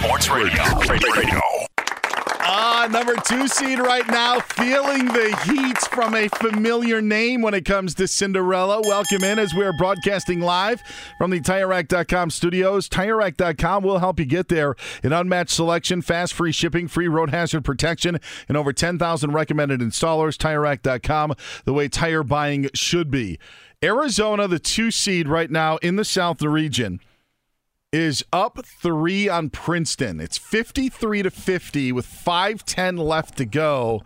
Sports Radio. Radio. Ah, number two seed right now, feeling the heat from a familiar name when it comes to Cinderella. Welcome in as we are broadcasting live from the TireRack.com studios. TireRack.com will help you get there. An unmatched selection, fast free shipping, free road hazard protection, and over 10,000 recommended installers. TireRack.com, the way tire buying should be. Arizona, the two seed right now in the South region is up three on Princeton. It's 53 to 50 with 5.10 left to go.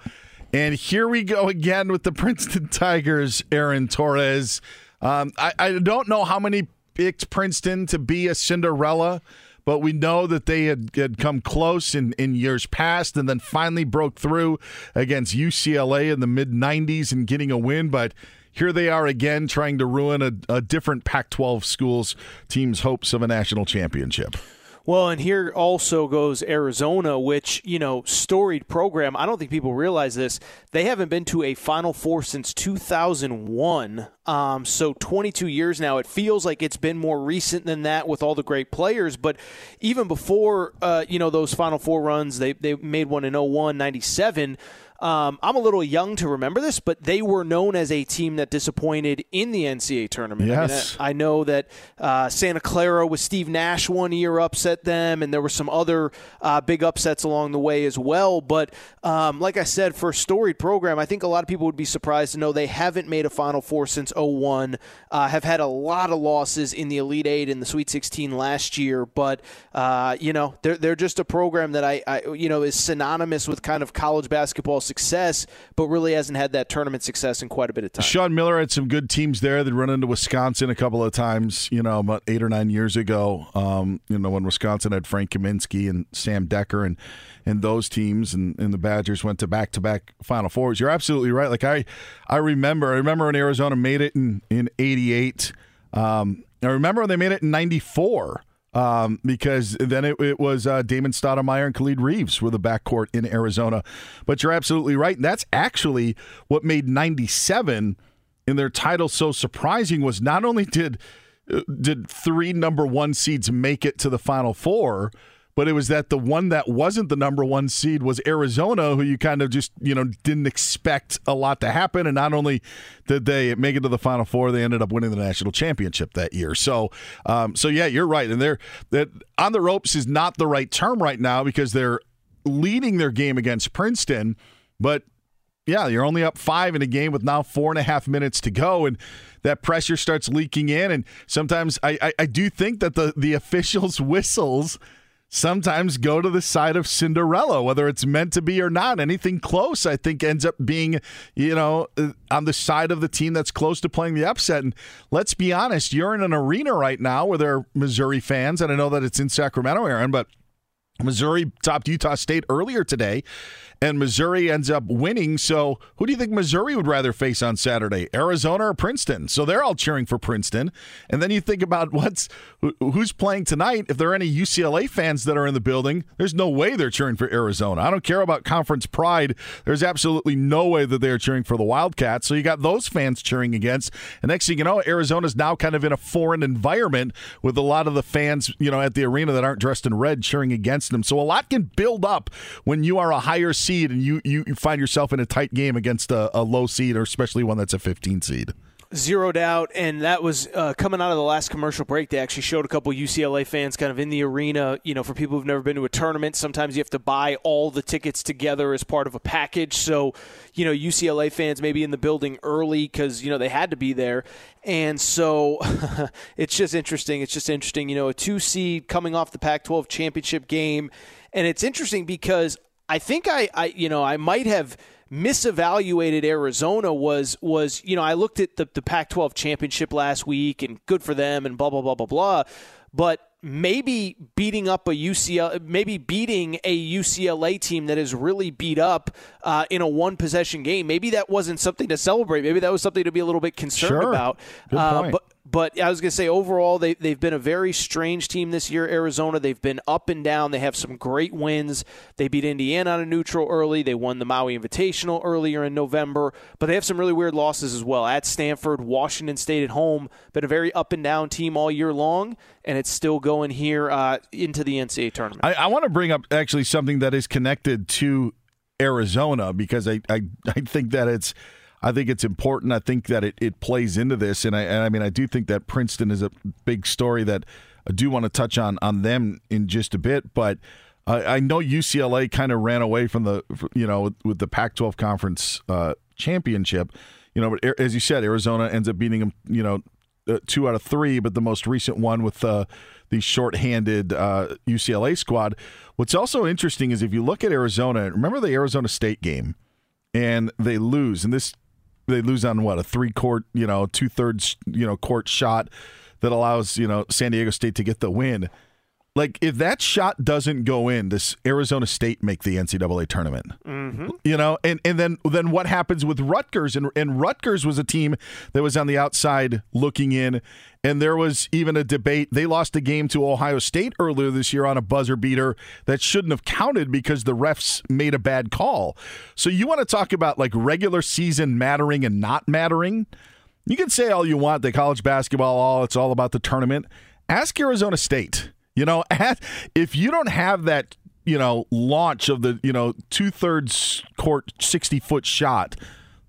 And here we go again with the Princeton Tigers, Aaron Torres. Um, I, I don't know how many picked Princeton to be a Cinderella, but we know that they had, had come close in, in years past and then finally broke through against UCLA in the mid 90s and getting a win. But here they are again trying to ruin a, a different Pac 12 school's team's hopes of a national championship. Well, and here also goes Arizona, which, you know, storied program. I don't think people realize this. They haven't been to a Final Four since 2001. Um, so 22 years now. It feels like it's been more recent than that with all the great players. But even before, uh, you know, those Final Four runs, they, they made one in 01, 97. Um, I'm a little young to remember this, but they were known as a team that disappointed in the NCAA tournament. Yes. I, mean, I know that uh, Santa Clara with Steve Nash one year upset them, and there were some other uh, big upsets along the way as well. But um, like I said, for a storied program, I think a lot of people would be surprised to know they haven't made a Final Four since 01, uh, have had a lot of losses in the Elite Eight and the Sweet 16 last year. But, uh, you know, they're, they're just a program that I, I, you know, is synonymous with kind of college basketball success, but really hasn't had that tournament success in quite a bit of time. Sean Miller had some good teams there. They run into Wisconsin a couple of times, you know, about eight or nine years ago. Um, you know, when Wisconsin had Frank Kaminsky and Sam Dekker and and those teams, and, and the Badgers went to back to back Final Fours. You're absolutely right. Like I, I remember, I remember when Arizona made it in in '88. Um, I remember when they made it in '94 um, because then it, it was uh, Damon Stoudamire and Khalid Reeves were the backcourt in Arizona. But you're absolutely right. And that's actually what made 97 in their title so surprising was not only did uh, did three number one seeds make it to the Final Four, but it was that the one that wasn't the number one seed was Arizona, who you kind of just you know didn't expect a lot to happen, and not only did they make it to the Final Four, they ended up winning the national championship that year. So, um, so yeah, you're right, and they're that on the ropes is not the right term right now because they're leading their game against Princeton, but yeah, you're only up five in a game with now four and a half minutes to go, and that pressure starts leaking in. And sometimes I, I, I do think that the the officials' whistles sometimes go to the side of Cinderella, whether it's meant to be or not. Anything close, I think, ends up being, you know, uh, on the side of the team that's close to playing the upset. And let's be honest, you're in an arena right now where there are Missouri fans, and I know that it's in Sacramento, Aaron, but Missouri topped Utah State earlier today, and Missouri ends up winning. So, who do you think Missouri would rather face on Saturday, Arizona or Princeton? So they're all cheering for Princeton. And then you think about what's who's playing tonight. If there are any UCLA fans that are in the building, there's no way they're cheering for Arizona. I don't care about conference pride. There's absolutely no way that they're cheering for the Wildcats. So you got those fans cheering against. And next thing you know, Arizona's now kind of in a foreign environment with a lot of the fans, you know, at the arena that aren't dressed in red cheering against them. So a lot can build up when you are a higher seed seed and you, you, find yourself in a tight game against a, a low seed or especially one that's a 15 seed. Zero doubt, and that was uh, coming out of the last commercial break. They actually showed a couple UCLA fans kind of in the arena. You know, for people who've never been to a tournament, sometimes you have to buy all the tickets together as part of a package. So, you know, UCLA fans maybe in the building early because you know they had to be there, and so it's just interesting. It's just interesting. You know, a two seed coming off the Pac-12 championship game, and it's interesting because I think I, I you know, I might have misevaluated Arizona was was you know I looked at the, the Pac-12 championship last week and good for them and blah blah blah blah blah, but maybe beating up a UCLA maybe beating a UCLA team that is really beat up uh, in a one possession game. Maybe that wasn't something to celebrate. Maybe that was something to be a little bit concerned sure. about. Good uh, point. but but I was going to say, overall, they, they've been a very strange team this year, Arizona. They've been up and down. They have some great wins. They beat Indiana on a neutral early. They won the Maui Invitational earlier in November. But they have some really weird losses as well. At Stanford, Washington State at home. Been a very up and down team all year long, and it's still going here uh, into the NCAA tournament. I, I want to bring up actually something that is connected to Arizona because I, I, I think that it's – I think it's important. I think that it, it plays into this, and I and I mean I do think that Princeton is a big story that I do want to touch on on them in just a bit, but. I know UCLA kind of ran away from the, you know, with, with the Pac-12 conference uh, championship, you know. But as you said, Arizona ends up beating them, you know, uh, two out of three. But the most recent one with uh, the shorthanded uh, UCLA squad. What's also interesting is if you look at Arizona, remember the Arizona State game, and they lose, and this they lose on what a three court, you know, two thirds, you know, court shot that allows you know San Diego State to get the win. Like if that shot doesn't go in, does Arizona State make the NCAA tournament? Mm-hmm. You know, and and then then what happens with Rutgers? And and Rutgers was a team that was on the outside looking in, and there was even a debate. They lost a game to Ohio State earlier this year on a buzzer beater that shouldn't have counted because the refs made a bad call. So you want to talk about like regular season mattering and not mattering? You can say all you want that college basketball, all it's all about the tournament. Ask Arizona State. You know, if you don't have that, you know, launch of the, you know, two thirds court, 60 foot shot,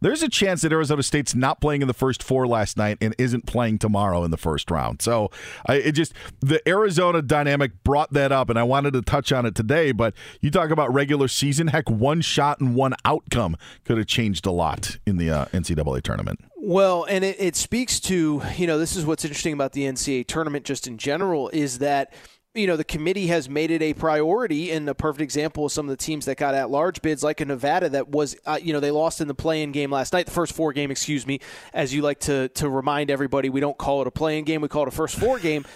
there's a chance that Arizona State's not playing in the first four last night and isn't playing tomorrow in the first round. So I, it just the Arizona dynamic brought that up, and I wanted to touch on it today. But you talk about regular season, heck, one shot and one outcome could have changed a lot in the uh, NCAA tournament. Well, and it, it speaks to you know this is what's interesting about the NCAA tournament just in general is that you know, the committee has made it a priority. And a perfect example of some of the teams that got at large bids, like a Nevada, that was, uh, you know, they lost in the play-in game last night, the first four game, excuse me. As you like to to remind everybody, we don't call it a play-in game; we call it a first four game.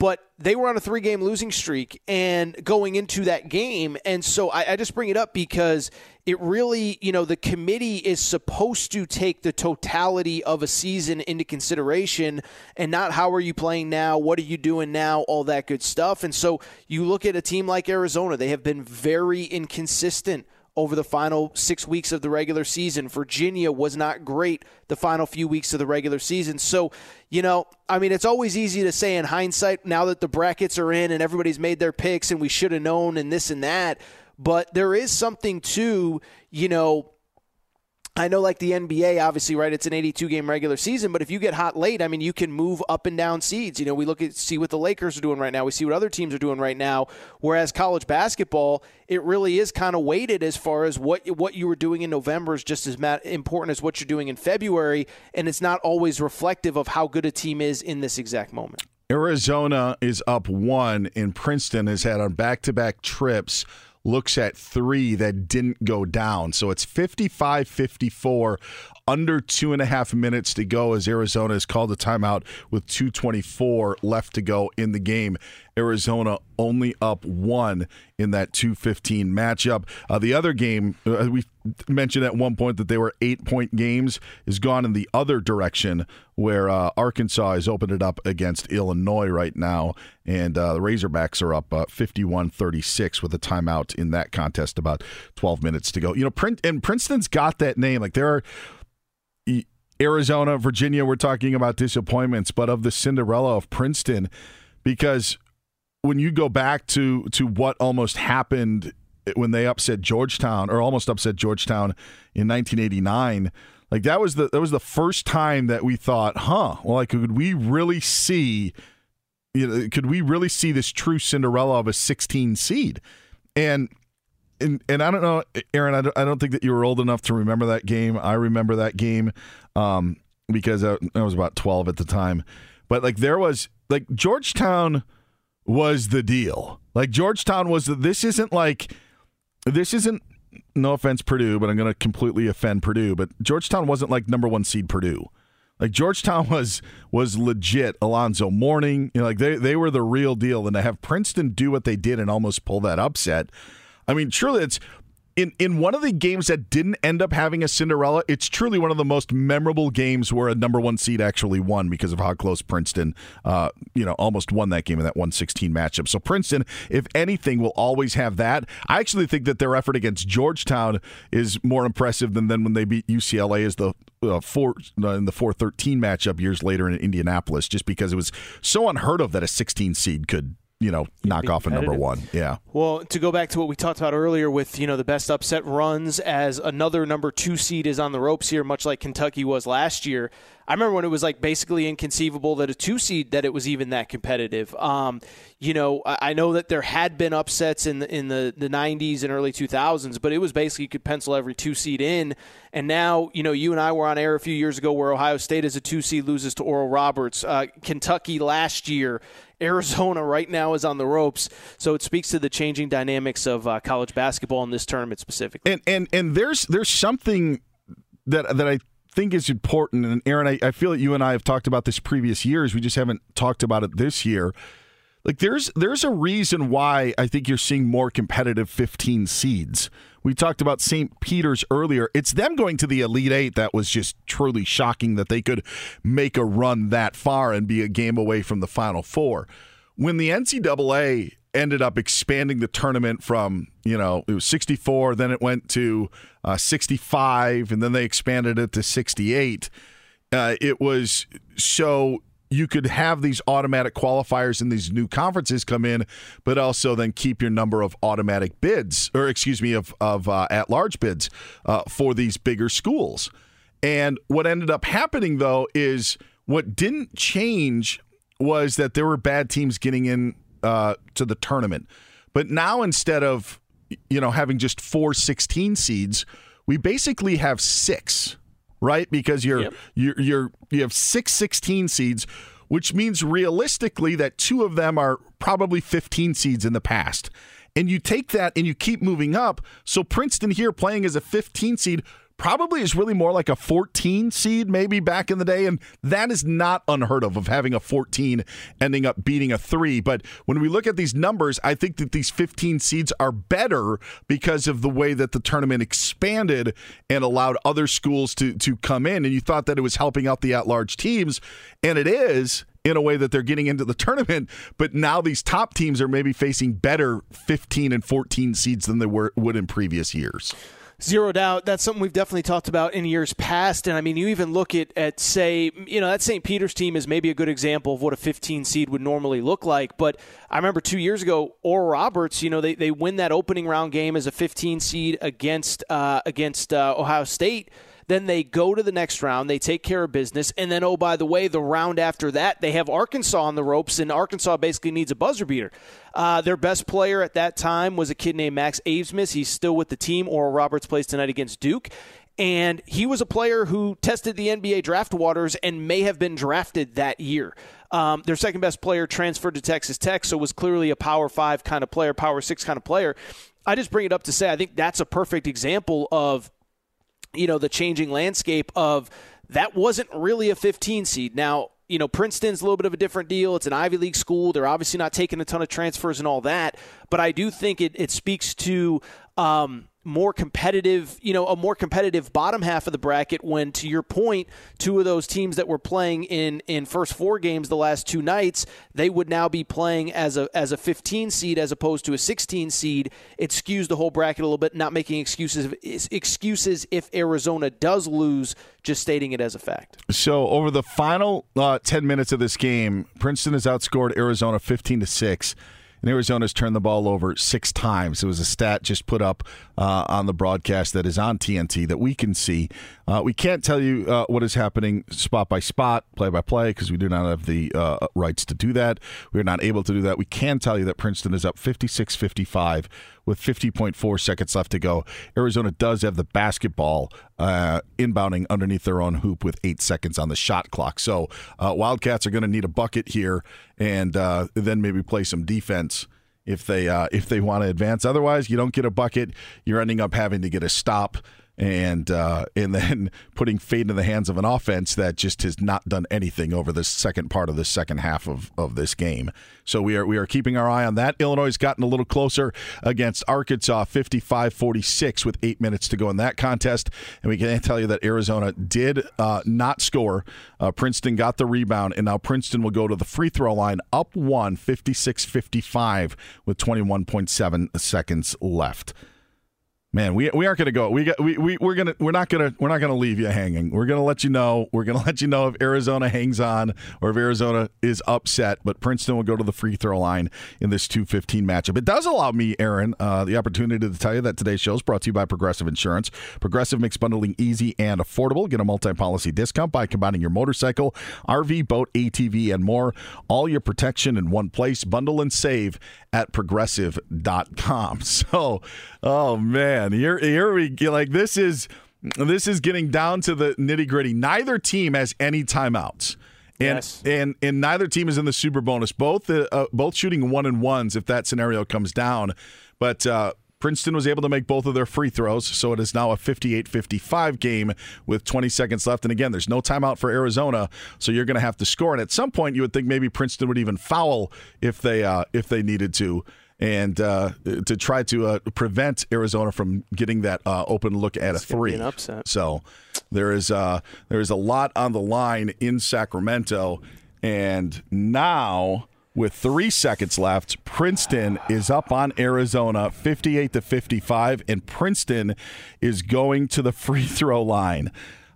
but they were on a three game losing streak and going into that game. And so I, I, just bring it up because it really, you know, the committee is supposed to take the totality of a season into consideration and not how are you playing now, what are you doing now, all that good stuff. And so you look at a team like Arizona, they have been very inconsistent over the final six weeks of the regular season. Virginia was not great the final few weeks of the regular season. So, you know, I mean, it's always easy to say in hindsight now that the brackets are in and everybody's made their picks and we should have known and this and that. But there is something to, you know, I know, like the NBA, obviously, right? It's an 82 game regular season, but if you get hot late, I mean, you can move up and down seeds. You know, we look at see what the Lakers are doing right now. We see what other teams are doing right now. Whereas college basketball, it really is kind of weighted as far as what what you were doing in November is just as important as what you're doing in February, and it's not always reflective of how good a team is in this exact moment. Arizona is up one, and Princeton has had on back to back trips looks at three that didn't go down. So it's 55 54 under two and a half minutes to go as Arizona has called a timeout with 224 left to go in the game. Arizona only up one in that 215 matchup. Uh, the other game, uh, we mentioned at one point that they were eight point games, is gone in the other direction where uh, Arkansas has opened it up against Illinois right now. And uh, the Razorbacks are up uh, 51 36 with a timeout in that contest, about 12 minutes to go. You know, and Princeton's got that name. Like there are. Arizona, Virginia, we're talking about disappointments, but of the Cinderella of Princeton, because when you go back to to what almost happened when they upset Georgetown or almost upset Georgetown in 1989 like that was the that was the first time that we thought huh well like could we really see you know could we really see this true Cinderella of a 16 seed and and, and I don't know, Aaron. I don't, I don't think that you were old enough to remember that game. I remember that game um, because I, I was about twelve at the time. But like there was like Georgetown was the deal. Like Georgetown was this isn't like this isn't no offense Purdue, but I'm going to completely offend Purdue, but Georgetown wasn't like number 1 seed Purdue. Like Georgetown was was legit. Alonzo Mourning, you know, like they they were the real deal, and to have Princeton do what they did and almost pull that upset. I mean, truly, it's in in one of the games that didn't end up having a Cinderella, it's truly one of the most memorable games where a number one seed actually won because of how close Princeton, uh, you know, almost won that game in that 116 matchup. So Princeton, if anything, will always have that. I actually think that their effort against Georgetown is more impressive than then when they beat UCLA as the uh, four uh, in the 413 matchup years later in Indianapolis, just because it was so unheard of that a 16 seed could you know, knock off a number one. Yeah. Well, to go back to what we talked about earlier with, you know, the best upset runs as another number two seed is on the ropes here, much like Kentucky was last year. I remember when it was like basically inconceivable that a two seed that it was even that competitive. Um, you know, I know that there had been upsets in the in the, the 90s and early 2000s, but it was basically you could pencil every two seed in. And now, you know, you and I were on air a few years ago where Ohio State as a two seed loses to Oral Roberts. Uh, Kentucky last year Arizona right now is on the ropes. So it speaks to the changing dynamics of uh, college basketball in this tournament specifically. And and and there's there's something that that I think is important. And Aaron, I, I feel that you and I have talked about this previous years. We just haven't talked about it this year. Like there's there's a reason why I think you're seeing more competitive 15 seeds. We talked about St. Peter's earlier. It's them going to the Elite Eight that was just truly shocking that they could make a run that far and be a game away from the Final Four. When the NCAA ended up expanding the tournament from, you know, it was 64, then it went to uh, 65, and then they expanded it to 68. Uh, it was so you could have these automatic qualifiers and these new conferences come in, but also then keep your number of automatic bids, or excuse me, of, of uh, at large bids uh, for these bigger schools. And what ended up happening, though, is what didn't change was that there were bad teams getting in uh, to the tournament. But now instead of you know having just four 16 seeds, we basically have six right? Because you're yep. you're you're you have six 16 seeds, which means realistically that two of them are probably 15 seeds in the past. And you take that and you keep moving up. So Princeton here playing as a 15 seed probably is really more like a 14 seed maybe back in the day and that is not unheard of of having a 14 ending up beating a 3 but when we look at these numbers I think that these 15 seeds are better because of the way that the tournament expanded and allowed other schools to to come in and you thought that it was helping out the at-large teams and it is in a way that they're getting into the tournament. But now these top teams are maybe facing better 15 and 14 seeds than they were would in previous years. Zero doubt. That's something we've definitely talked about in years past. And I mean, you even look at, at say, you know, that St. Peter's team is maybe a good example of what a 15 seed would normally look like. But I remember two years ago, Oral Roberts, you know, they, they win that opening round game as a 15 seed against, uh, against uh, Ohio State then they go to the next round, they take care of business, and then, oh, by the way, the round after that, they have Arkansas on the ropes, and Arkansas basically needs a buzzer beater. Uh, their best player at that time was a kid named Max Abmas. He's still with the team. Oral Roberts plays tonight against Duke. And he was a player who tested the NBA draft waters and may have been drafted that year. Um, their second best player transferred to Texas Tech, so was clearly a Power Five kind of player, Power Six kind of player. I just bring it up to say I think that's a perfect example of you know, the changing landscape of that wasn't really a 15 seed. Now, you know, Princeton's a little bit of a different deal. It's an Ivy League school. They're obviously not taking a ton of transfers and all that. But I do think it, it speaks to um, more competitive, you know, a more competitive bottom half of the bracket when to your point, two of those teams that were playing in in first four games the last two nights, they would now be playing as a as a 15 seed as opposed to a 16 seed. It skews the whole bracket a little bit, not making excuses excuses if Arizona does lose, just stating it as a fact. So, over the final uh, 10 minutes of this game, Princeton has outscored Arizona 15 to 6 and Arizona's turned the ball over six times. It was a stat just put up uh, on the broadcast that is on TNT that we can see. Uh, we can't tell you uh, what is happening spot by spot, play by play, because we do not have the uh, rights to do that. We're not able to do that. We can tell you that Princeton is up 56 55 with 50.4 seconds left to go. Arizona does have the basketball uh, inbounding underneath their own hoop with eight seconds on the shot clock. So uh, Wildcats are going to need a bucket here and uh, then maybe play some defense if they uh, if they want to advance. Otherwise, you don't get a bucket. You're ending up having to get a stop and uh, and then putting fate in the hands of an offense that just has not done anything over the second part of the second half of, of this game. So we are we are keeping our eye on that. Illinois has gotten a little closer against Arkansas, 55-46 with eight minutes to go in that contest, and we can tell you that Arizona did uh, not score. Uh, Princeton got the rebound, and now Princeton will go to the free throw line up one, 56-55 with 21.7 seconds left. Man, we, we aren't going to go. We got we, we we're gonna we're not gonna we're not gonna leave you hanging. We're gonna let you know. We're gonna let you know if Arizona hangs on or if Arizona is upset. But Princeton will go to the free throw line in this two fifteen matchup. It does allow me, Aaron, uh, the opportunity to tell you that today's show is brought to you by Progressive Insurance. Progressive makes bundling easy and affordable. Get a multi policy discount by combining your motorcycle, RV, boat, ATV, and more. All your protection in one place. Bundle and save at progressive.com. So, oh man, here here we get like this is this is getting down to the nitty gritty. Neither team has any timeouts. And, Yes. and and neither team is in the super bonus. Both uh, uh, both shooting one and ones if that scenario comes down. But uh, Princeton was able to make both of their free throws, so it is now a 58-55 game with 20 seconds left. And again, there's no timeout for Arizona, so you're going to have to score. And at some point, you would think maybe Princeton would even foul if they uh, if they needed to. And uh, to try to uh, prevent Arizona from getting that uh, open look at a gonna be three, an upset. so there is uh, there is a lot on the line in Sacramento, and now with three seconds left, Princeton is up on Arizona, fifty-eight to fifty-five, and Princeton is going to the free throw line.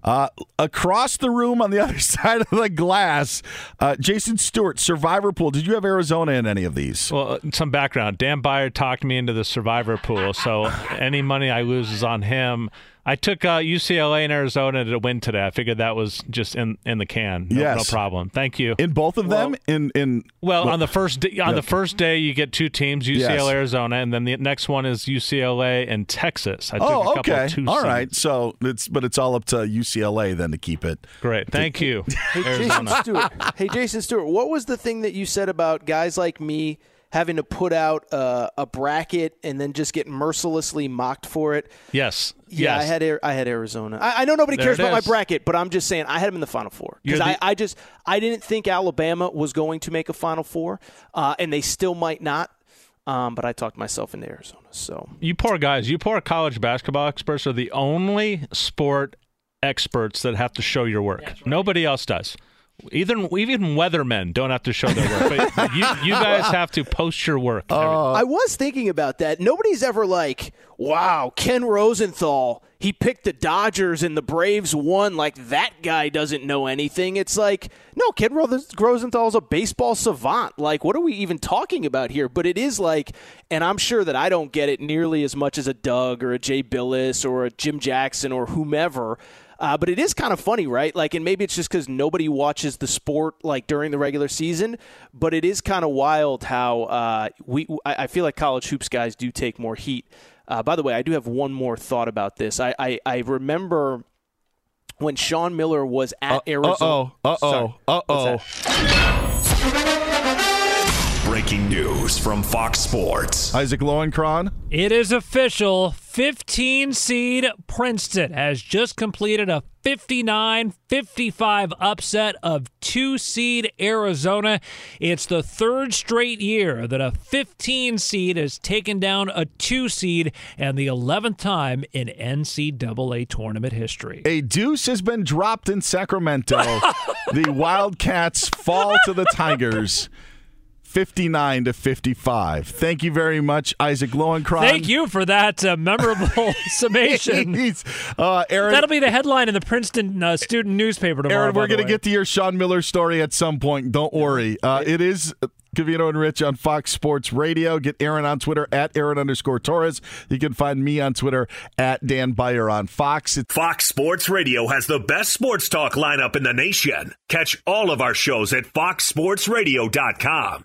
Uh, across the room on the other side of the glass, uh, Jason Stewart, Survivor Pool. Did you have Arizona in any of these? Well, uh, some background. Dan Beyer talked me into the survivor pool, so any money I lose is on him. I took uh, UCLA and Arizona to win today. I figured that was just in in the can. No, Yes. no problem. Thank you. In both of them, in in Well, on the first day, on Yeah. the first day, you get two teams: UCLA, Yes. Arizona, and then the next one is UCLA and Texas. I took a oh, couple okay, of two all So it's but it's all up to UCLA then to keep it. Great, thank you, Hey, Jason Stewart. Hey, Jason Stewart. What was the thing that you said about guys like me having to put out uh, a bracket and then just get mercilessly mocked for it? Yes, Yeah, yes. I had I had Arizona. I, I know nobody There cares it about my bracket, but I'm just saying I had them in the Final Four because You're I, I just I didn't think Alabama was going to make a Final Four, uh, and they still might not. Um, but I talked myself into Arizona. So You poor guys, you poor college basketball experts are the only sport experts that have to show your work. Nobody else does. Even even weathermen don't have to show their work, but you you guys have to post your work. Uh, I was thinking about that. Nobody's ever like, wow, Ken Rosenthal, he picked the Dodgers and the Braves won. Like, that guy doesn't know anything. It's like, no, Ken Ro- Rosenthal's a baseball savant. Like, what are we even talking about here? But it is like, and I'm sure that I don't get it nearly as much as a Doug or a Jay Bilas or a Jim Jackson or whomever. Uh, but it is kind of funny, right? Like, and maybe it's just because nobody watches the sport like during the regular season. But it is kind of wild how uh, we. I, I feel like college hoops guys do take more heat. Uh, by the way, I do have one more thought about this. I I, I remember when Sean Miller was at Arizona. Uh oh. Uh oh. Uh oh. That? Breaking news from Fox Sports. Isaac Lowenkron. It is official. 15 seed Princeton has just completed a 59 55 upset of 2 seed Arizona. It's the third straight year that a 15 seed has taken down a 2 seed and the 11th time in NCAA tournament history. A deuce has been dropped in Sacramento. the Wildcats fall to the Tigers. 59 to 55. Thank you very much, Isaac Lowenkron. Thank you for that uh, memorable summation. uh, Aaron, That'll be the headline in the Princeton uh, student newspaper tomorrow. Aaron, we're going to get to your Sean Miller story at some point. Don't worry. Uh, it is Covino and Rich on Fox Sports Radio. Get Aaron on Twitter at Aaron underscore Torres. You can find me on Twitter at Dan Beyer on Fox. Fox Sports Radio has the best sports talk lineup in the nation. Catch all of our shows at foxsportsradio.com.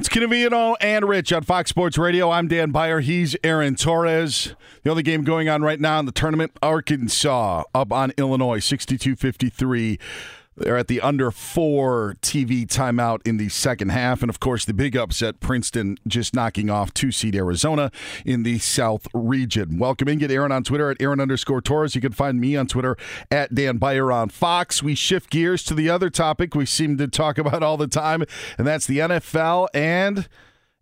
It's Covino and Rich on Fox Sports Radio. I'm Dan Beyer. He's Aaron Torres. The only game going on right now in the tournament, Arkansas up on Illinois, 62 53. They're at the under four TV timeout in the second half. And of course, the big upset Princeton just knocking off two seed Arizona in the South region. Welcome in. Get Aaron on Twitter at Aaron underscore Torres. You can find me on Twitter at Dan Beyer on Fox. We shift gears to the other topic we seem to talk about all the time, and that's the NFL and.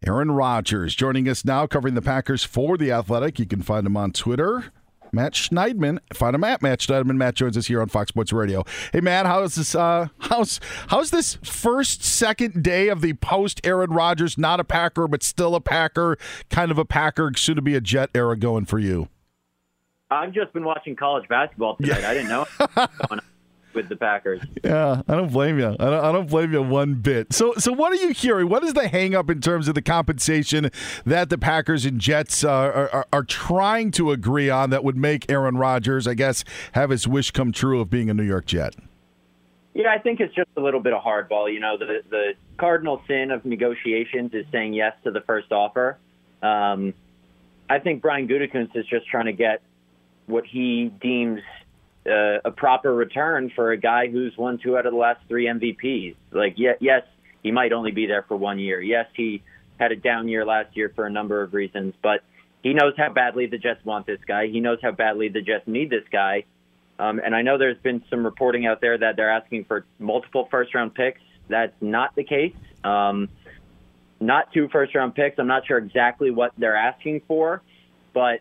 Aaron Rodgers joining us now, covering the Packers for The Athletic. You can find him on Twitter Matt Schneidman. Find him at Matt Schneidman. Matt joins us here on Fox Sports Radio. Hey, Matt, how's this? Uh, how's how's this first second day of the post Aaron Rodgers, not a Packer but still a Packer, kind of a Packer, soon to be a Jet era going for you? I've just been watching college basketball tonight. Yeah. I didn't know with the Packers. Yeah, I don't blame you. I don't, I don't blame you one bit. So, so what are you hearing? What is the hangup in terms of the compensation that the Packers and Jets uh, are, are, are trying to agree on that would make Aaron Rodgers, I guess, have his wish come true of being a New York Jet? Yeah, I think it's just a little bit of hardball. You know, the the cardinal sin of negotiations is saying yes to the first offer. Um, I think Brian Gutekunst is just trying to get what he deems uh, a proper return for a guy who's won two out of the last three MVPs. Like, yeah, yes, he might only be there for one year. Yes, he had a down year last year for a number of reasons, but he knows how badly the Jets want this guy. He knows how badly the Jets need this guy. Um, and I know there's been some reporting out there that they're asking for multiple first round picks. That's not the case. Um, not two first round picks. I'm not sure exactly what they're asking for, but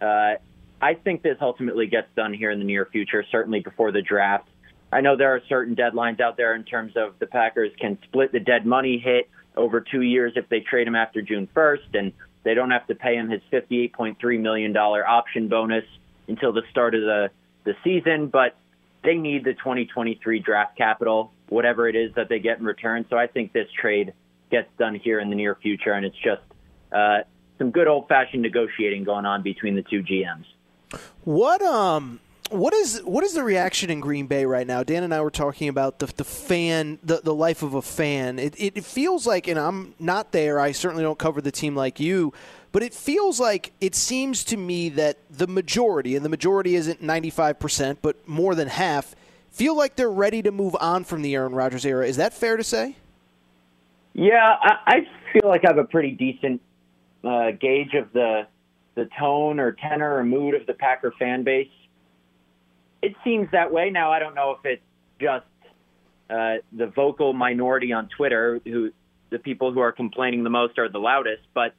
uh, I think this ultimately gets done here in the near future, certainly before the draft. I know there are certain deadlines out there in terms of the Packers can split the dead money hit over two years if they trade him after June 1st, and they don't have to pay him his $58.3 million option bonus until the start of the, the season. But they need the 2023 draft capital, whatever it is that they get in return. So I think this trade gets done here in the near future, and it's just uh, some good old fashioned negotiating going on between the two GMs. What um what is what is the reaction in Green Bay right now? Dan and I were talking about the the fan, the, the life of a fan. It, it, feels like, and I'm not there. I certainly don't cover the team like you, but it feels like it seems to me that the majority, and the majority isn't 95 percent, but more than half, feel like they're ready to move on from the Aaron Rodgers era. Is that fair to say? Yeah, I, I feel like I have a pretty decent uh, gauge of the the tone or tenor or mood of the Packer fan base it seems that way. Now, I don't know if it's just uh, the vocal minority on Twitter who the people who are complaining the most are the loudest, but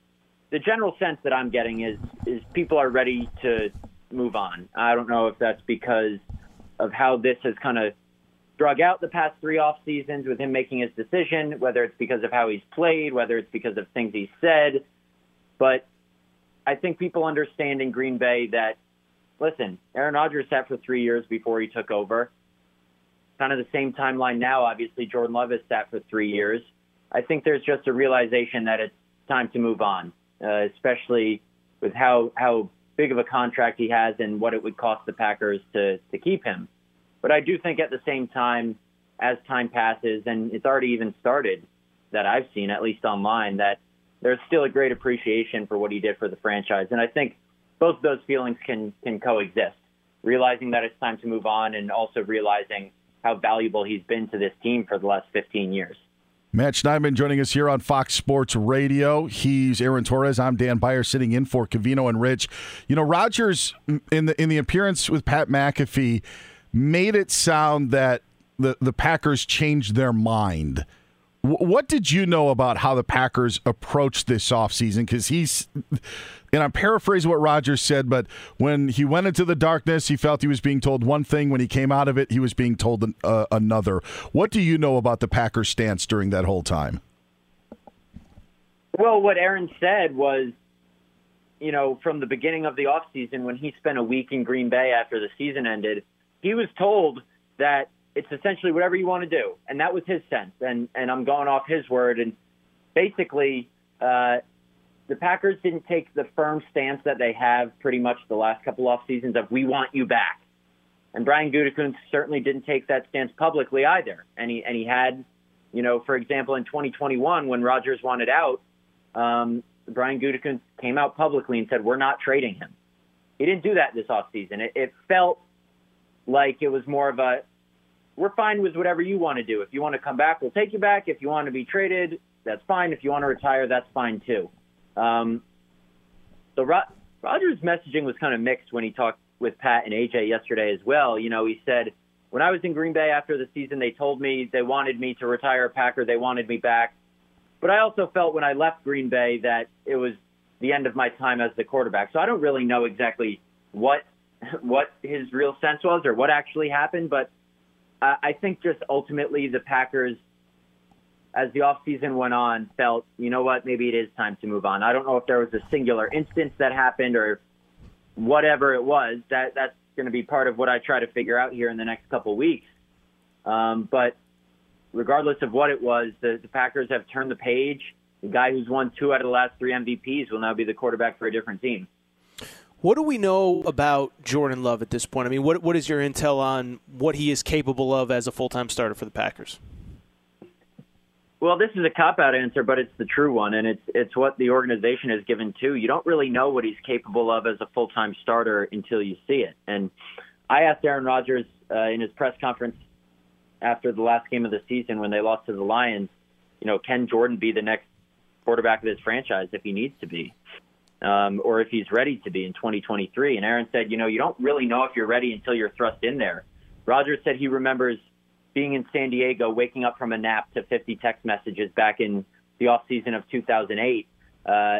the general sense that I'm getting is is people are ready to move on. I don't know if that's because of how this has kind of drug out the past three off seasons with him making his decision, whether it's because of how he's played, whether it's because of things he said, but I think people understand in Green Bay that listen, Aaron Rodgers sat for three years before he took over. Kind of the same timeline now. Obviously, Jordan Love has sat for three years. I think there's just a realization that it's time to move on, uh, especially with how how big of a contract he has and what it would cost the Packers to to keep him. But I do think at the same time, as time passes, and it's already even started, that I've seen at least online, that there's still a great appreciation for what he did for the franchise. And I think both those feelings can can coexist. Realizing that it's time to move on, and also realizing how valuable he's been to this team for the last 15 years. Matt Schneidman joining us here on Fox Sports Radio. He's Aaron Torres. I'm Dan Beyer sitting in for Covino and Rich. You know, Rodgers in the in the appearance with Pat McAfee made it sound that the, the Packers changed their mind. What did you know about how the Packers approached this offseason? Because he's and I'm paraphrasing what Rodgers said, but when he went into the darkness, he felt he was being told one thing. When he came out of it, he was being told uh, another. What do you know about the Packers' stance during that whole time? Well, what Aaron said was, you know, from the beginning of the offseason, when he spent a week in Green Bay after the season ended, he was told that it's essentially whatever you want to do, and that was his sense. And and I'm going off his word, and basically. Uh, the Packers didn't take the firm stance that they have pretty much the last couple off seasons of we want you back. And Brian Gutekunst certainly didn't take that stance publicly either. And he and he had, you know, for example, in 2021 when Rodgers wanted out, um, Brian Gutekunst came out publicly and said we're not trading him. He didn't do that this offseason. It, it felt like it was more of a we're fine with whatever you want to do. If you want to come back, we'll take you back. If you want to be traded, that's fine. If you want to retire, that's fine too. Um, so Ro- Rodgers' messaging was kind of mixed when he talked with Pat and AJ yesterday as well. You know, he said, when I was in Green Bay after the season, they told me they wanted me to retire a Packer. They wanted me back. But I also felt when I left Green Bay that it was the end of my time as the quarterback. So I don't really know exactly what what his real sense was or what actually happened. But I think just ultimately the Packers as the offseason went on, felt, you know what, maybe it is time to move on. I don't know if there was a singular instance that happened or whatever it was. That that's going to be part of what I try to figure out here in the next couple weeks. Um, but regardless of what it was, the, the Packers have turned the page. The guy who's won two out of the last three MVPs will now be the quarterback for a different team. What do we know about Jordan Love at this point? I mean, what what is your intel on what he is capable of as a full time starter for the Packers? Well, this is a cop out answer, but it's the true one, and it's it's what the organization has given to. You don't really know what he's capable of as a full time starter until you see it. And I asked Aaron Rodgers uh, in his press conference after the last game of the season when they lost to the Lions, you know, can Jordan be the next quarterback of this franchise if he needs to be, um, or if he's ready to be in 2023? And Aaron said, you know, you don't really know if you're ready until you're thrust in there. Rodgers said he remembers being in San Diego, waking up from a nap to 50 text messages back in the off season of 2008. Uh,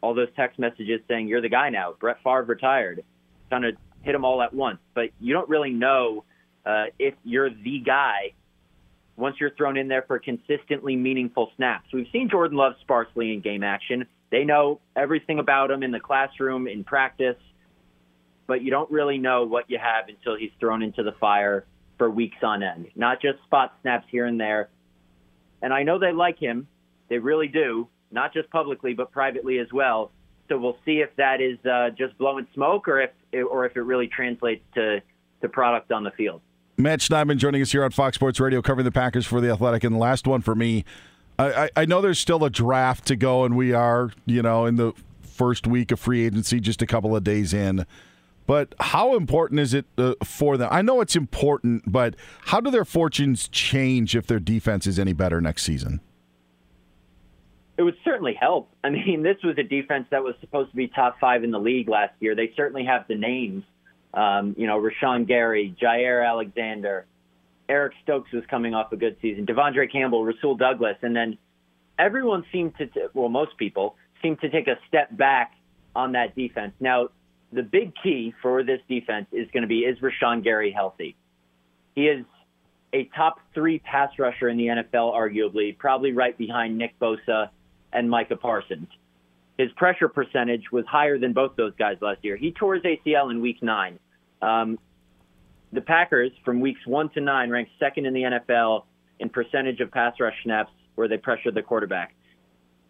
all those text messages saying you're the guy now. Brett Favre retired. Kind of hit them all at once, but you don't really know uh, if you're the guy once you're thrown in there for consistently meaningful snaps. We've seen Jordan Love sparsely in game action. They know everything about him in the classroom, in practice, but you don't really know what you have until he's thrown into the fire for weeks on end. Not just spot snaps here and there. And I know they like him. They really do, not just publicly, but privately as well. So we'll see if that is uh, just blowing smoke or if or if it really translates to, to product on the field. Matt Schneidman joining us here on Fox Sports Radio, covering the Packers for the Athletic. And the last one for me, I, I, know there's still a draft to go, and we are, you know, in the first week of free agency, just a couple of days in. But how important is it uh, for them? I know it's important, but how do their fortunes change if their defense is any better next season? It would certainly help. I mean, this was a defense that was supposed to be top five in the league last year. They certainly have the names um, you know, Rashan Gary, Jaire Alexander, Eric Stokes was coming off a good season, De'Vondre Campbell, Rasul Douglas, and then everyone seemed to, well, most people seemed to take a step back on that defense. Now, the big key for this defense is going to be is Rashan Gary healthy? He is a top three pass rusher in the NFL, arguably, probably right behind Nick Bosa and Micah Parsons. His pressure percentage was higher than both those guys last year. He tore his ACL in week nine. Um, the Packers, from weeks one to nine, ranked second in the NFL in percentage of pass rush snaps where they pressured the quarterback.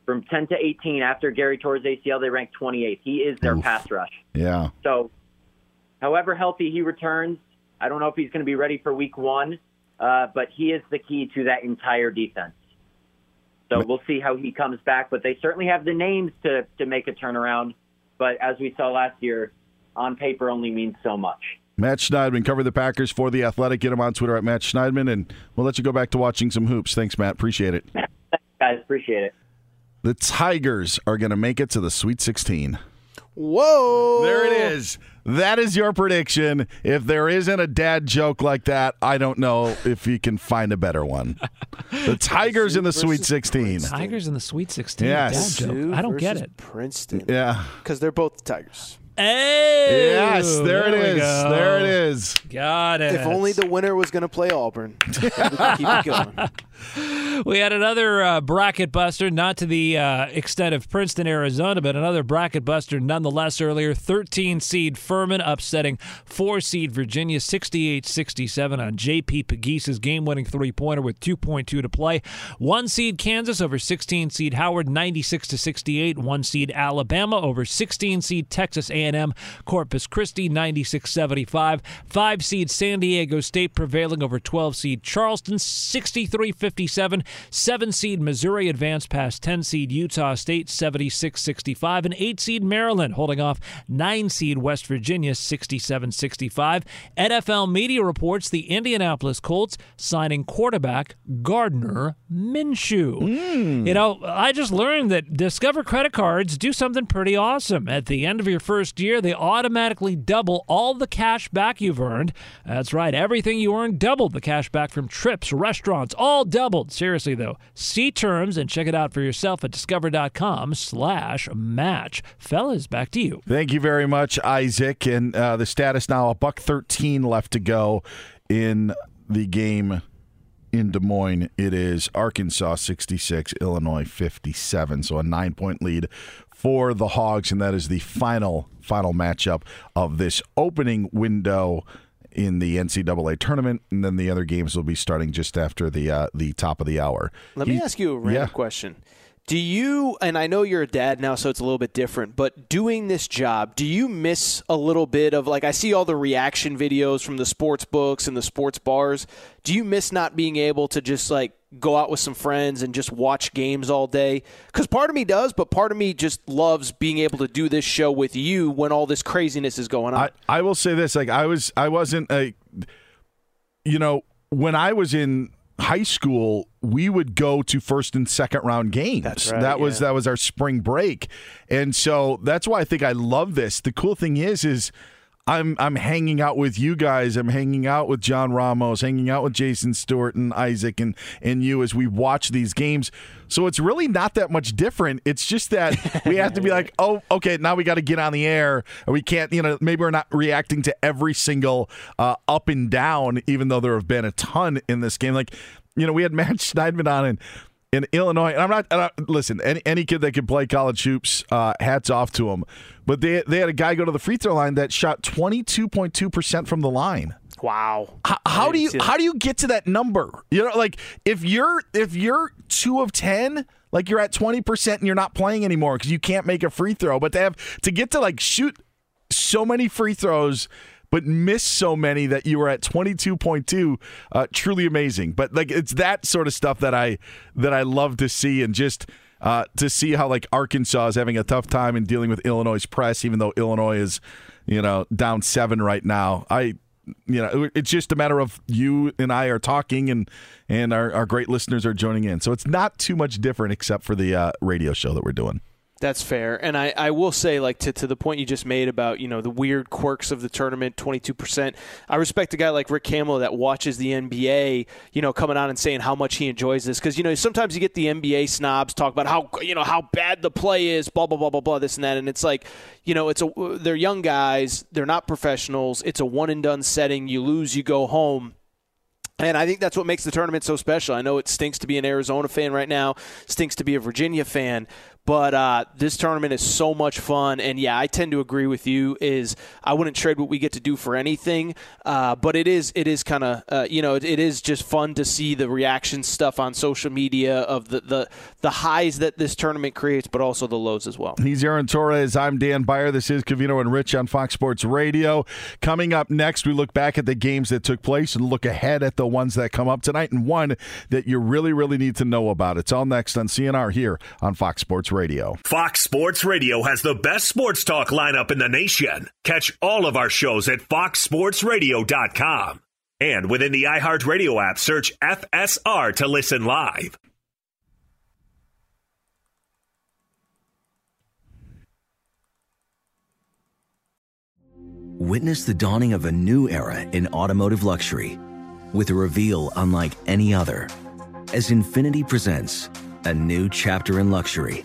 From 10 to 18, after Gary tore his ACL, they ranked 28th. He is their Oof. pass rush. Yeah. So, however healthy he returns, I don't know if he's going to be ready for week one, uh, but he is the key to that entire defense. So we'll see how he comes back. But they certainly have the names to, to make a turnaround. But as we saw last year, on paper only means so much. Matt Schneidman covered the Packers for the Athletic. Get him on Twitter at Matt Schneidman, and we'll let you go back to watching some hoops. Thanks, Matt. Appreciate it. guys. Appreciate it. The Tigers are going to make it to the Sweet 16. Whoa! There it is. That is your prediction. If there isn't a dad joke like that, I don't know if you can find a better one. The Tigers in the Sweet 16. Tigers in the Sweet 16. Yes. Dad joke. I don't get it. Princeton. Yeah. Because they're both the Tigers. Hey! Yes, there, there it is. Go. There it is. Got it. If only the winner was going to play Auburn. keep it going. We had another uh, bracket buster, not to the uh, extent of Princeton, Arizona, but another bracket buster nonetheless earlier. 13 seed Furman upsetting 4 seed Virginia 68 67 on JP Pegues's game winning three pointer with 2.2 to play. 1 seed Kansas over 16 seed Howard 96 68. 1 seed Alabama over 16 seed Texas A&M Corpus Christi 96 75. 5 seed San Diego State prevailing over 12 seed Charleston 63 57. Seven seed Missouri advanced past 10 seed Utah State 76 65. And eight seed Maryland holding off nine seed West Virginia 67 65. NFL media reports the Indianapolis Colts signing quarterback Gardner Minshew. Mm. You know, I just learned that Discover credit cards do something pretty awesome. At the end of your first year, they automatically double all the cash back you've earned. That's right, everything you earn doubled the cash back from trips, restaurants, all doubled. Seriously though, see terms and check it out for yourself at discover.com slash match. Fellas, back to you. Thank you very much, Isaac. And uh, the status now, a buck 13 left to go in the game in Des Moines. It is Arkansas 66, Illinois 57. So a nine point lead for the Hogs, and that is the final final matchup of this opening window in the NCAA tournament, and then the other games will be starting just after the uh, the top of the hour. Let he, me ask you a random yeah. question. Do you, and I know you're a dad now, so it's a little bit different, but doing this job, do you miss a little bit of like, I see all the reaction videos from the sports books and the sports bars. Do you miss not being able to just like go out with some friends and just watch games all day? Because part of me does, but part of me just loves being able to do this show with you when all this craziness is going on. I, I will say this, like, I was, I wasn't a, you know, when I was in high school, we would go to first and second round games. Right, that was yeah. that was our spring break, and so that's why I think I love this. The cool thing is, is I'm I'm hanging out with you guys. I'm hanging out with John Ramos, hanging out with Jason Stewart and Isaac and and you as we watch these games. So it's really not that much different. It's just that we have to be like, oh, okay, now we got to get on the air. We can't, you know, maybe we're not reacting to every single uh, up and down, even though there have been a ton in this game. Like, you know, we had Matt Schneidman on and in Illinois, and I'm not, I'm listen. Any, any kid that can play college hoops, uh, hats off to him. But they they had a guy go to the free throw line that shot 22.2 percent from the line. Wow. How, how do you how do you get to that number? You know, like if you're if you're two of ten, like you're at 20 percent and you're not playing anymore because you can't make a free throw. But to have to get to like shoot so many free throws but missed so many that you were at 22.2 uh, truly amazing. But like it's that sort of stuff that i that i love to see and just uh, to see how like arkansas is having a tough time in dealing with illinois press even though illinois is you know down seven right now. I you know it's just a matter of you and i are talking and and our, our great listeners are joining in. So it's not too much different except for the uh, radio show that we're doing that's fair. And I, I will say, like, to, to the point you just made about, you know, the weird quirks of the tournament, 22%. I respect a guy like Rick Kamla that watches the NBA, you know, coming on and saying how much he enjoys this. Because, you know, sometimes you get the NBA snobs talk about how, you know, how bad the play is, blah, blah, blah, blah, blah, this and that. And it's like, you know, it's a, they're young guys. They're not professionals. It's a one and done setting. You lose, you go home. And I think that's what makes the tournament so special. I know it stinks to be an Arizona fan right now, stinks to be a Virginia fan, but uh, this tournament is so much fun, and yeah, I tend to agree with you. Is I wouldn't trade what we get to do for anything, uh, but it is it is kind of uh, you know it, it is just fun to see the reaction stuff on social media of the, the the highs that this tournament creates, but also the lows as well. He's Aaron Torres. I'm Dan Beyer. This is Covino and Rich on Fox Sports Radio. Coming up next, we look back at the games that took place and look ahead at the ones that come up tonight, and one that you really really need to know about. It's all next on CNR here on Fox Sports. Radio. Fox Sports Radio has the best sports talk lineup in the nation. Catch all of our shows at foxsportsradio.com. And within the iHeartRadio app, search FSR to listen live. Witness the dawning of a new era in automotive luxury with a reveal unlike any other as Infiniti presents a new chapter in luxury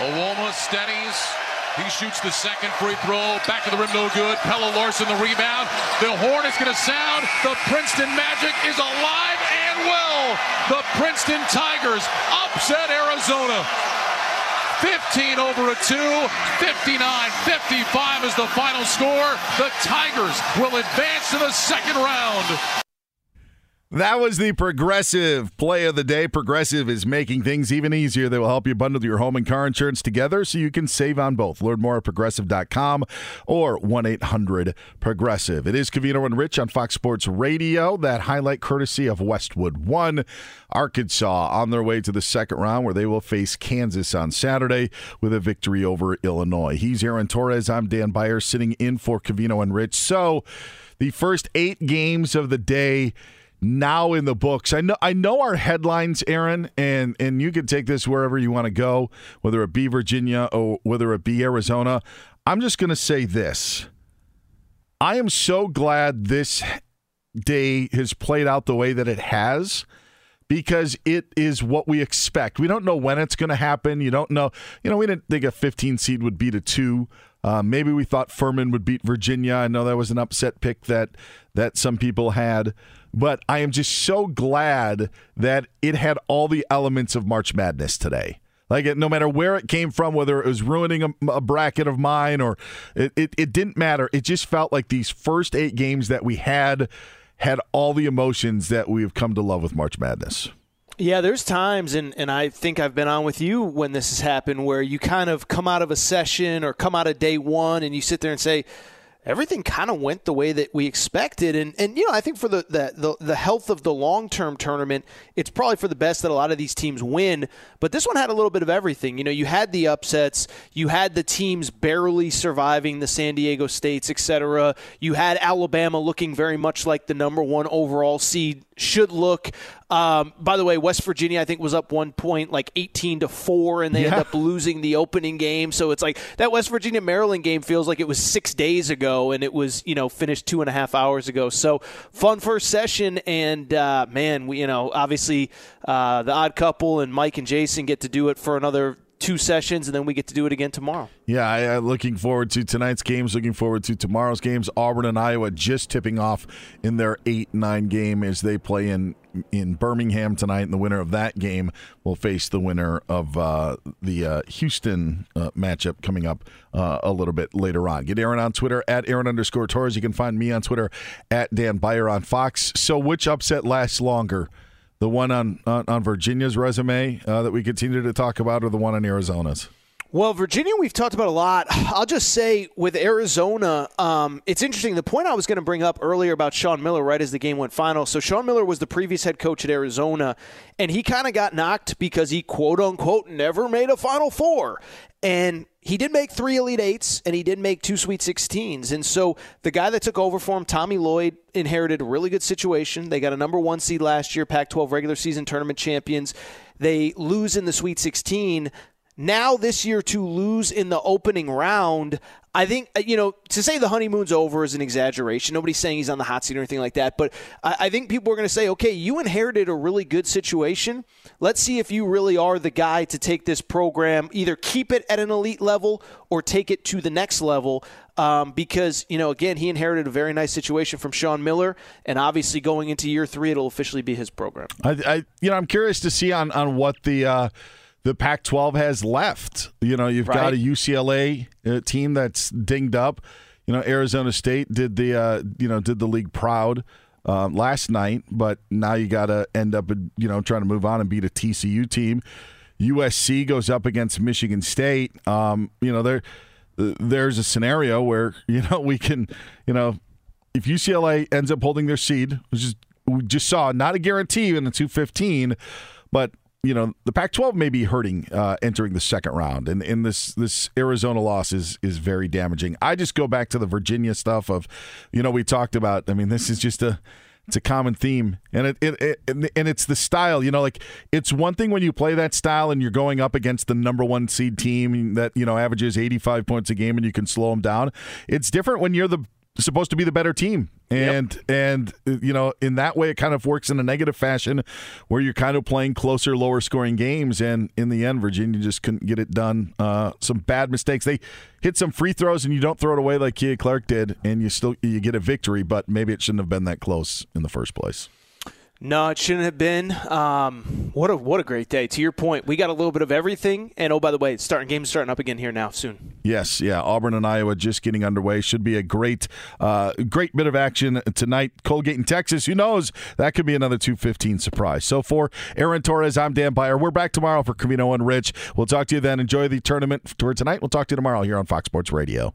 Owoma steadies. He shoots the second free throw. Back of the rim, no good. Pelle Larsson the rebound. The horn is going to sound. The Princeton Magic is alive and well. The Princeton Tigers upset Arizona. 15 over a 2, 59-55 is the final score. The Tigers will advance to the second round. That was the progressive play of the day. Progressive is making things even easier. They will help you bundle your home and car insurance together so you can save on both. Learn more at progressive.com or 1 800 Progressive. It is Covino and Rich on Fox Sports Radio. That highlight courtesy of Westwood One. Arkansas on their way to the second round where they will face Kansas on Saturday with a victory over Illinois. He's Aaron Torres. I'm Dan Beyer sitting in for Covino and Rich. So the first eight games of the day now in the books. I know I know our headlines, Aaron, and and you can take this wherever you want to go, whether it be Virginia or whether it be Arizona. I'm just going to say this. I am so glad this day has played out the way that it has because it is what we expect. We don't know when it's going to happen. You don't know. You know, we didn't think a 15 seed would beat a 2. Uh, maybe we thought Furman would beat Virginia. I know that was an upset pick that that some people had, but I am just so glad that it had all the elements of March Madness today. Like it, no matter where it came from, whether it was ruining a, a bracket of mine or it, it, it didn't matter. It just felt like these first eight games that we had had all the emotions that we have come to love with March Madness. Yeah, there's times, and, and I think I've been on with you when this has happened, where you kind of come out of a session or come out of day one and you sit there and say, everything kind of went the way that we expected. And, and you know, I think for the, the, the, health of the long term tournament, it's probably for the best that a lot of these teams win. But this one had a little bit of everything. You know, you had the upsets, you had the teams barely surviving the San Diego States, etc. You had Alabama looking very much like the number one overall seed should look. Um, by the way, West Virginia I think was up one point, like eighteen to four, and they yeah. end up losing the opening game. So it's like that West Virginia Maryland game feels like it was six days ago, and it was you know finished two and a half hours ago. So fun first session, and uh, man, we you know obviously uh, the odd couple and Mike and Jason get to do it for another two sessions, and then we get to do it again tomorrow. Yeah, I, am looking forward to tonight's games. Looking forward to tomorrow's games. Auburn and Iowa just tipping off in their eight nine game as they play in in Birmingham tonight. And the winner of that game will face the winner of uh, the uh, Houston uh, matchup coming up uh, a little bit later on. Get Aaron on Twitter at Aaron underscore Torres. You can find me on Twitter at Dan Beyer on Fox. So, which upset lasts longer? The one on on, on Virginia's resume uh, that we continue to talk about, or the one on Arizona's? Well, Virginia, we've talked about a lot. I'll just say with Arizona, um, it's interesting. The point I was going to bring up earlier about Sean Miller, right as the game went final. So, Sean Miller was the previous head coach at Arizona, and he kind of got knocked because he, quote unquote, never made a Final Four. And he did make three Elite Eights and he did make two Sweet 16s. And so the guy that took over for him, Tommy Lloyd, inherited a really good situation. They got a number one seed last year, Pac 12 regular season tournament champions. They lose in the Sweet 16. Now, this year, to lose in the opening round, I think, uh, you know, to say the honeymoon's over is an exaggeration. Nobody's saying he's on the hot seat or anything like that. But I, I think people are going to say, okay, you inherited a really good situation. Let's see if you really are the guy to take this program, either keep it at an elite level or take it to the next level. Um, because, you know, again, he inherited a very nice situation from Sean Miller. And obviously, going into year three, it'll officially be his program. I, I you know, I'm curious to see on, on what the. Uh, the Pac 12 has left. You know, you've right. got a UCLA uh, team that's dinged up. You know, Arizona State did the uh, you know did the league proud uh, last night, but now you got to end up you know trying to move on and beat a TCU team. USC goes up against Michigan State. Um, you know, there there's a scenario where you know we can you know if UCLA ends up holding their seed, which is we just saw not a guarantee in the 215, but you know the Pac-12 may be hurting uh, entering the second round, and, and this this Arizona loss is is very damaging. I just go back to the Virginia stuff of, you know, we talked about. I mean, this is just a it's a common theme, and it, it, it and it's the style. You know, like it's one thing when you play that style and you're going up against the number one seed team that you know averages 85 points a game and you can slow them down. It's different when you're the supposed to be the better team. And yep. and you know in that way it kind of works in a negative fashion where you're kind of playing closer lower scoring games. And in the end virginia just couldn't get it done. Uh, some bad mistakes. They hit some free throws and you don't throw it away like Kihei Clark did and you still you get a victory but maybe it shouldn't have been that close in the first place No, it shouldn't have been. Um, what a what a great day. To your point, we got a little bit of everything. And oh, by the way, starting game's starting up again here now soon. Yes, yeah. Auburn and Iowa just getting underway. Should be a great, uh, great bit of action tonight. Colgate and Texas. Who knows? That could be another two fifteen surprise. So for Aaron Torres, I'm Dan Beyer. We're back tomorrow for Covino and Rich. We'll talk to you then. Enjoy the tournament tour tonight. We'll talk to you tomorrow here on Fox Sports Radio.